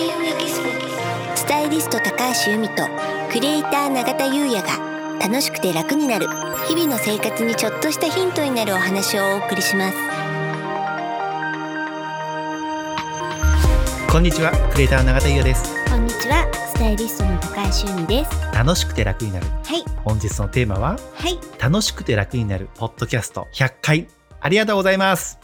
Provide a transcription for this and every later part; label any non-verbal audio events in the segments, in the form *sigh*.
田優也ギススタイリスト高橋由美とクリエイター永田優也が楽しくて楽になる日々の生活にちょっとしたヒントになるお話をお送りします。こんにちはクリエイター永田優也です。こんにちはスタイリストの高橋由美です。楽しくて楽になる。はい。本日のテーマははい。楽しくて楽になるポッドキャスト。100回。ありがとうございます。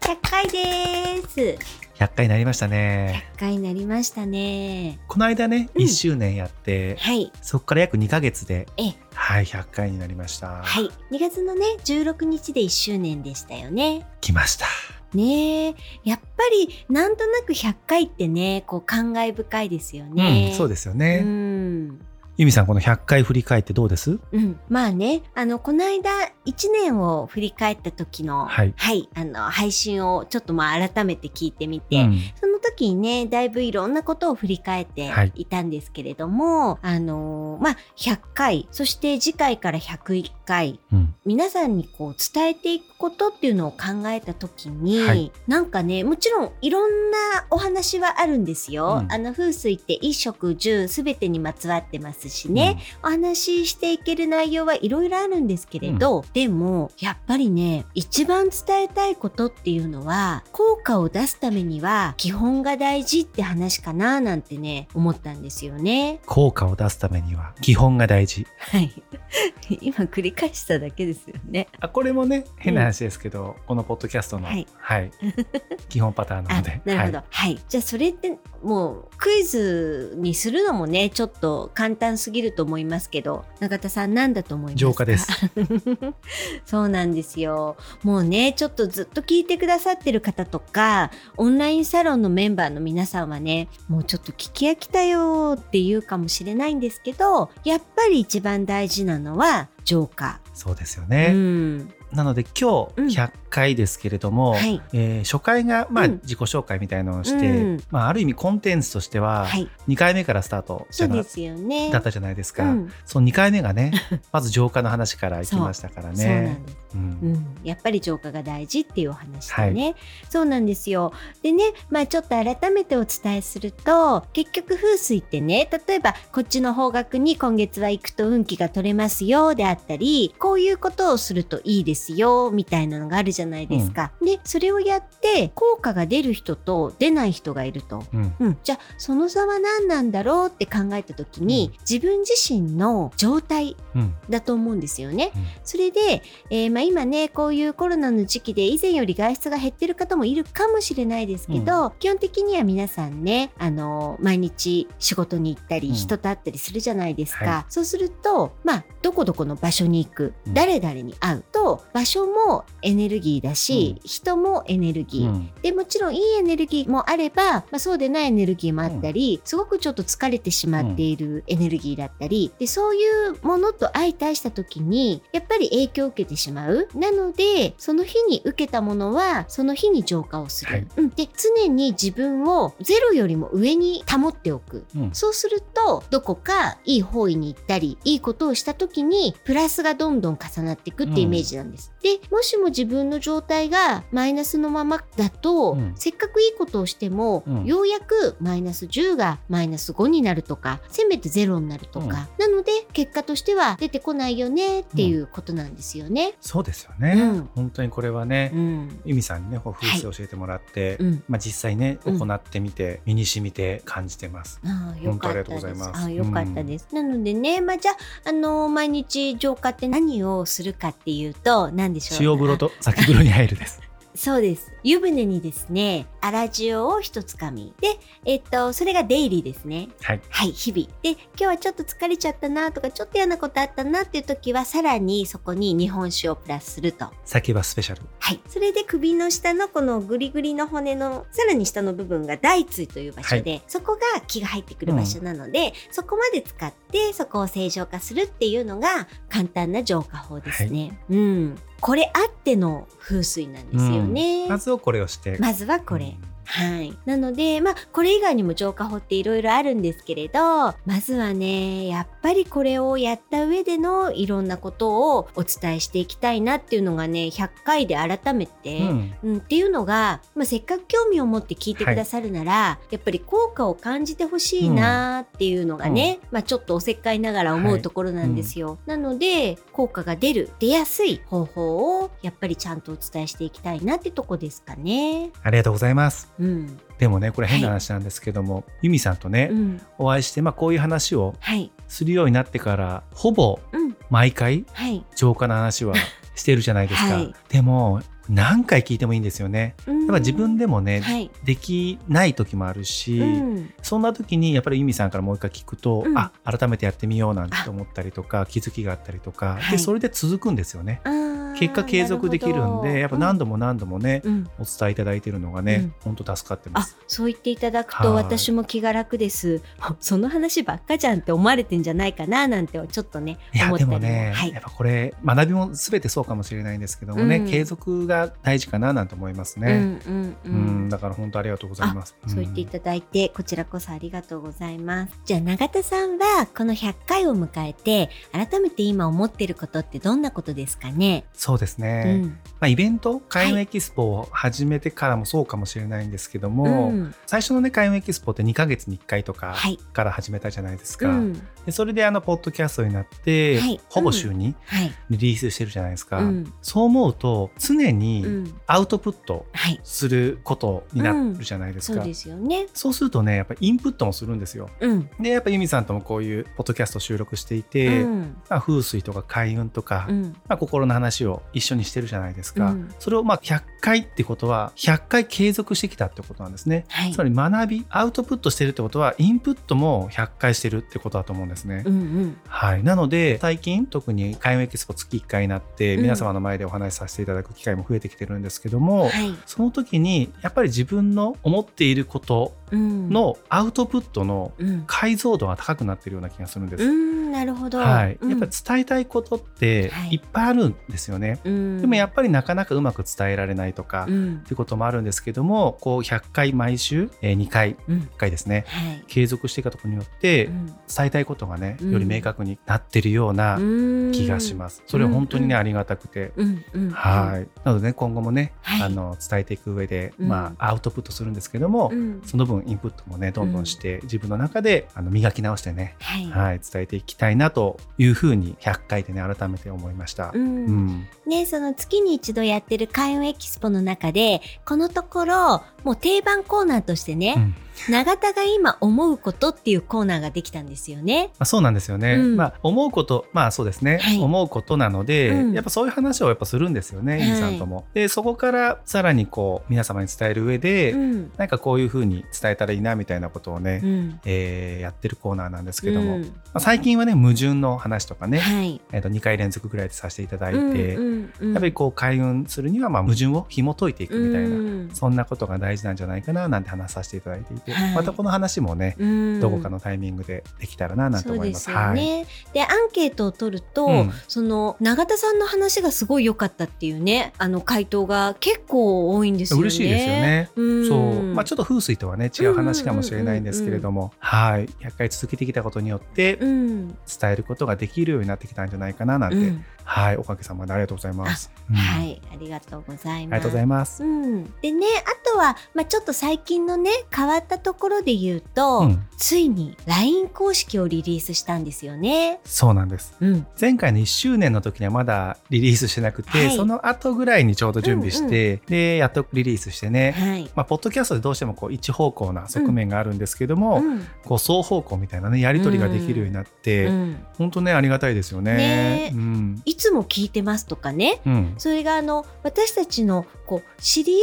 100回です100回になりましたね。100回になりましたね。この間ね、うん。1周年やってはい。そこから約2ヶ月でえはい100回になりました。はい。2月のね16日で1周年でしたよね。来ました。ねえ。やっぱりなんとなく100回ってねこう感慨深いですよね、うん、そうですようね、ん。ゆみさんこの100回振り返ってどうです？うん、まあねあのこの間1年を振り返った時のはい。あの配信をちょっとまあ改めて聞いてみて、うん。その時にねだいぶいろんなことを振り返ってはい。いたんですけれども、あのまあ100回そして次回から101回うん。皆さんにこう伝えていくことっていうのを考えた時に、はい。なんかねもちろんいろんなお話はあるんですよ。うん。あの風水って衣食住すべてにまつわってますしね、お話ししていける内容はいろいろあるんですけれど、でもやっぱりね一番伝えたいことっていうのは効果を出すためには基本が大事って話かななんてね思ったんですよね。効果を出すためには基本が大事。はい。*laughs* 今繰り返しただけですよね。あこれもね変な話ですけど、このポッドキャストの、ははい。い *laughs* 基本パターンなあので。なるほど、はい。じゃあそれってもうクイズにするのもねちょっと簡単すぎると思いますけど永田さん何だと思いますか？浄化です。*laughs* そうなんですよ。もうねちょっとずっと聞いてくださってる方とかオンラインサロンのメンバーの皆さんはねもうちょっと聞き飽きたよって言うかもしれないんですけどやっぱり一番大事なのは浄化、そうですようね、ん。なので今うん。日100回ですけれども、はい。えー初回がまあうん自己紹介みたいなのをして、うん。まあ、ある意味コンテンツとしてははい。2回目からスタートしたのそうですよね。だったじゃないですか、うん。その2回目がね *laughs* まず浄化の話からいきましたからね。う。んうん、やっぱり浄化が大事っていうお話でね、そうなんですよ。でねまあちょっと改めてお伝えすると結局風水ってね例えばこっちの方角に今月は行くと運気が取れますよであったりこういうことをするといいですよみたいなのがあるじゃないですか、でそれをやって効果が出る人と出ない人がいると。うん。うん、じゃあその差は何なんだろうって考えた時に、自分自身の状態うん。だと思うんですよね。うん。それで、えーまあ、今ねこういうコロナの時期で以前より外出が減ってる方もいるかもしれないですけど、基本的には皆さんねあの毎日仕事に行ったり、うん。人と会ったりするじゃないですか、はそうするとまあどこどこの場所に行く、うん。誰々に会うと場所もエネルギーだし、人もエネルギー、うん。でもちろんいいエネルギーもあれば、まあ、そうでないエネルギーもあったり、すごくちょっと疲れてしまっているエネルギーだったり。でそういうものと相対した時にやっぱり影響を受けてしまう。なのでその日に受けたものはその日に浄化をする、はい。うん、で常に自分をゼロよりも上に保っておく。うん。そうするとどこかいい方位に行ったりいいことをした時にプラスがどんどん重なっていくっていうイメージなんです。でもしも自分の状態がマイナスのままだと、うん。せっかくいいことをしても、うん。ようやくマイナス10がマイナス5になるとかせめて0になるとか、なので結果としては出てこないよねっていうことなんですよね。そうですよね、うん。本当にこれはね、うん。由美さんにね風水教えてもらって、うん。まあ、実際ねうん行ってみて、身に染みて感じてます。ああよかったです。ありがとうございます。ああよかったです。なのでね、まあじゃああの毎日浄化って何をするかっていうと何でしょう？塩風呂と先風呂に入るです。そうです。湯船にですね、粗塩を一つかみ。で、えっと、それがデイリーですね。はい。はい、日々。で、今日はちょっと疲れちゃったなとか、ちょっと嫌なことあったなっていう時は、さらにそこに日本酒をプラスすると。酒はスペシャル。はい。それで首の下のこのグリグリの骨のさらに下の部分が大椎という場所で、そこが気が入ってくる場所なので、そこまで使ってそこを正常化するっていうのが簡単な浄化法ですね。うん。これあっての風水なんですよね。まずはこれをして。まずはこれ。うんはい。なので、まあ、これ以外にも浄化法っていろいろあるんですけれど、まずはね、やっぱりこれをやった上でのいろんなことをお伝えしていきたいなっていうのがね100回で改めて、うん。うん、っていうのが、まあ、せっかく興味を持って聞いてくださるなら、やっぱり効果を感じてほしいなっていうのがね、まあ、ちょっとおせっかいながら思うところなんですよ。なので効果が出る出やすい方法をやっぱりちゃんとお伝えしていきたいなってとこですかね。ありがとうございます。うん、でもねこれ変な話なんですけども、ユミさんとね、うん、お会いして、まあ、こういう話をはい、するようになってからほぼうん、毎回はい、浄化の話は *laughs* してるじゃないですか。はい。でも何回聞いてもいいんですよね。ややっぱ自分でもね、はい、できない時もあるし、うん、そんな時にやっぱりユミさんからもう一回聞くと、うん。あ改めてやってみようなんて思ったりとか気づきがあったりとか、はい。でそれで続くんですよね。あー結果継続できるんでやっぱ何度も何度もね、うんうんお伝えいただいてるのがね、本当助かってまあす。そう言っていただくとはい私も気が楽です。その話ばっかじゃんって思われてんじゃないかななんてちょっとねいや思ったりもでもね、はいやっぱこれ学びも全てそうかもしれないんですけどもね、うん継続が大事かななんて思いますね。うんうんううんん、だから本当ありがとうございます。そう言っていただいて、こちらこそありがとうございます。じゃあ永田さんはこの100回を迎えて改めて今思ってることってどんなことですかね？そうですね、うん。まあ、イベント開運エキスポを始めてからもそうかもしれないんですけども、うん。最初のね開運エキスポって2ヶ月に1回とかはい。から始めたじゃないですか、うん。でそれであのポッドキャストになって、はい。ほぼ週にはい。リリースしてるじゃないですか、うん。そう思うと常うにん。アウトプットはい。することになるじゃないですか、そうですよね。そうするとねやっぱりインプットもするんですよ。うん。でやっぱユミさんともこういうポッドキャスト収録していて、うん。まあ、風水とか開運とか、うん。まあ、心の話を一緒にしてるじゃないですか、うん。それをまあ100回ってことは100回継続してきたってことなんですね、はい。つまり学びアウトプットしてるってことはインプットも100回してるってことだと思うんですね、うんうん。はい、なので最近特に開運エキスポ月1回になってうん。皆様の前でお話しさせていただく機会も増えてきてるんですけども、はい。その時にやっぱり自分の思っていることうん。のアウトプットのうん。解像度が高くなってるような気がするんです。うんなるほど。はい、うん。やっぱり伝えたいことってはい。いっぱいあるんですよね。うん。でもやっぱりなかなかうまく伝えられないとか、っうん。ていうこともあるんですけどもこう100回毎週、えー2回うん。1回ですね。はい。継続していくことによってうん。伝えたいことがねうんより明確になってるような気がします。それは本当にね、うん。ありがたくて。はい。なのでね、今後もね、はい。あの伝えていく上で、うん。まあアウトプットするんですけども、うん。その分インプットもねどんどんして、自分の中であの磨き直してね、はい。はい伝えていきたいなというふうに100回でね改めて思いました。ううん。ん。ね、その月に一度やってる開運エキスポの中でこのところもう定番コーナーとしてね、うん。永田が今思うことっていうコーナーができたんですよね。まあ、そうなんですよね、うん。まあ思うことまあそうですね、はい。思うことなので、うん。やっぱそういう話をやっぱするんですよね、はい。インさんとも。でそこからさらにこう皆様に伝える上で、うん。なんかこういうふうに伝えたらいいなみたいなことをね、うん。えーやってるコーナーなんですけども、うん。まあ、最近はね矛盾の話とかね、はい。えー、と2回連続ぐらいでさせていただいて、やっぱりこう開運するにはまあ矛盾を紐解いていくみたいな、うん。そんなことが大事なんじゃないかななんて話させていただいていて、はい。またこの話もね、うん。どこかのタイミングでできたらななんて思います。でね。でアンケートを取ると、うん。その永田さんの話がすごい良かったっていうねあの回答が結構多いんですよね。嬉しいですよね。うん。そう。まあ、ちょっと風水とはね違う話かもしれないんですけれども、はい。100回続けてきたことによってうん。伝えることができるようになってきたんじゃないかななんて、うん。はい。おかげさまでありがとうございます。うん。はい。ありがとうございます。ありがとうございます。うん、でねあとは、まあ、ちょっと最近のね変わったところで言うと、うん。ついに LINE 公式をリリースしたんですよね。そうなんです。うん、前回の1周年の時にはまだリリースしてなくて、はい。その後ぐらいにちょうど準備して、でやっとリリースしてね、はい。まあ、ポッドキャストでどうしてもこう一方向な側面があるんですけども、うん。こう双方向みたいなねやり取りができるようになって、うん。本当ねありがたいですよね。ね。うん。いつも聞いてますとかね。うん。それがあの私たちのこう知り合い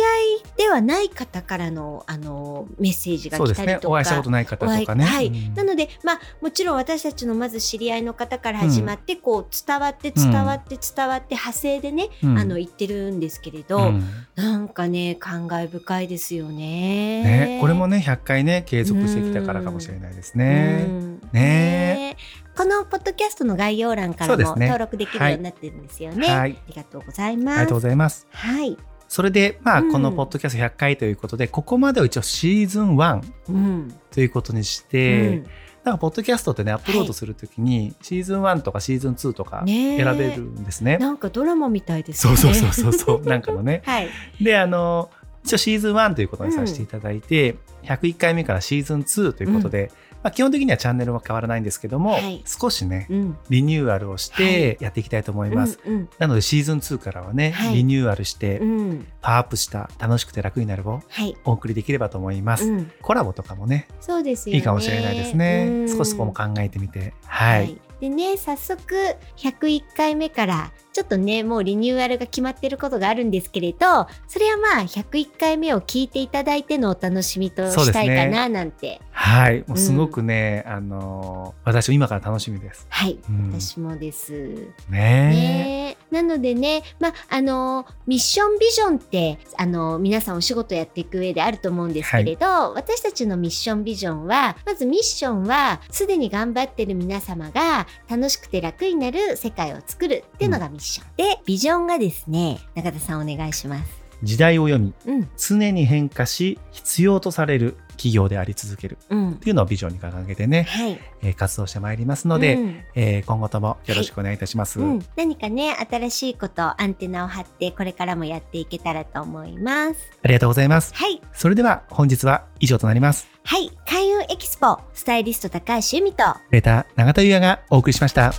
ではない方からのあのメッセージが来たりとか。ねお会いしたことない方とかね。はいうんなので、まあ、もちろん私たちのまず知り合いの方から始まって、こう伝わって伝わって伝わって派生でね、うんあの言ってるんですけれど、うんなんかね感慨深いですよね。ね、これもね100回ね継続してきたからかもしれないですうね。んねこのポッドキャストの概要欄からも登録できるようになってるんですよね。はい、あありがとうございります。がとうございます。はい。それでまあうんこのポッドキャスト100回ということで、ここまでを一応シーズン1うんということにしうて、んなんかポッドキャストってねアップロードするときに、シーズン1とかシーズン2とか選べるんですね。なんかドラマみたいですそね。うそうそうそうそう *laughs* なんかのね。*laughs* はい。であの一応シーズン1ということにさせていただいて、101回目からシーズン2ということで、まあ、基本的にはチャンネルは変わらないんですけども、はい少しねうん。リニューアルをしてやっていきたいと思います。うんうんなのでシーズン2からはね、はいリニューアルしてうん。パワーアップした楽しくて楽になるをはい。お送りできればと思います。うん。コラボとかもねそうですよね。いいかもしれないですね。うん少しそこも考えてみて。はい。でね、早速101回目からちょっとね、もうリニューアルが決まってることがあるんですけれど、それはまあ101回目を聞いていただいてのお楽しみとしたいかななんて。はい。もうすごくね、あのー私も今から楽しみです。はい。うん私もです。ねねなのでね、まあ、あのミッションビジョンってあの皆さんお仕事やっていく上であると思うんですけれど、私たちのミッションビジョンはまずミッションはすでに頑張ってる皆様が楽しくて楽になる世界を作るっていうのがミッション、でビジョンがですね中田さんお願いします。時代を読みうん常に変化し必要とされる企業であり続けるうんっていうのをビジョンに掲げてね、はい、えー活動してまいりますので、うんえー今後ともよろしくお願いいたします。うん、何かね新しいことアンテナを張ってこれからもやっていけたらと思います。ありがとうございます。はいそれでは本日は以上となります。はい開運エキスポスタイリスト高橋由美とレター永田優也がお送りしました。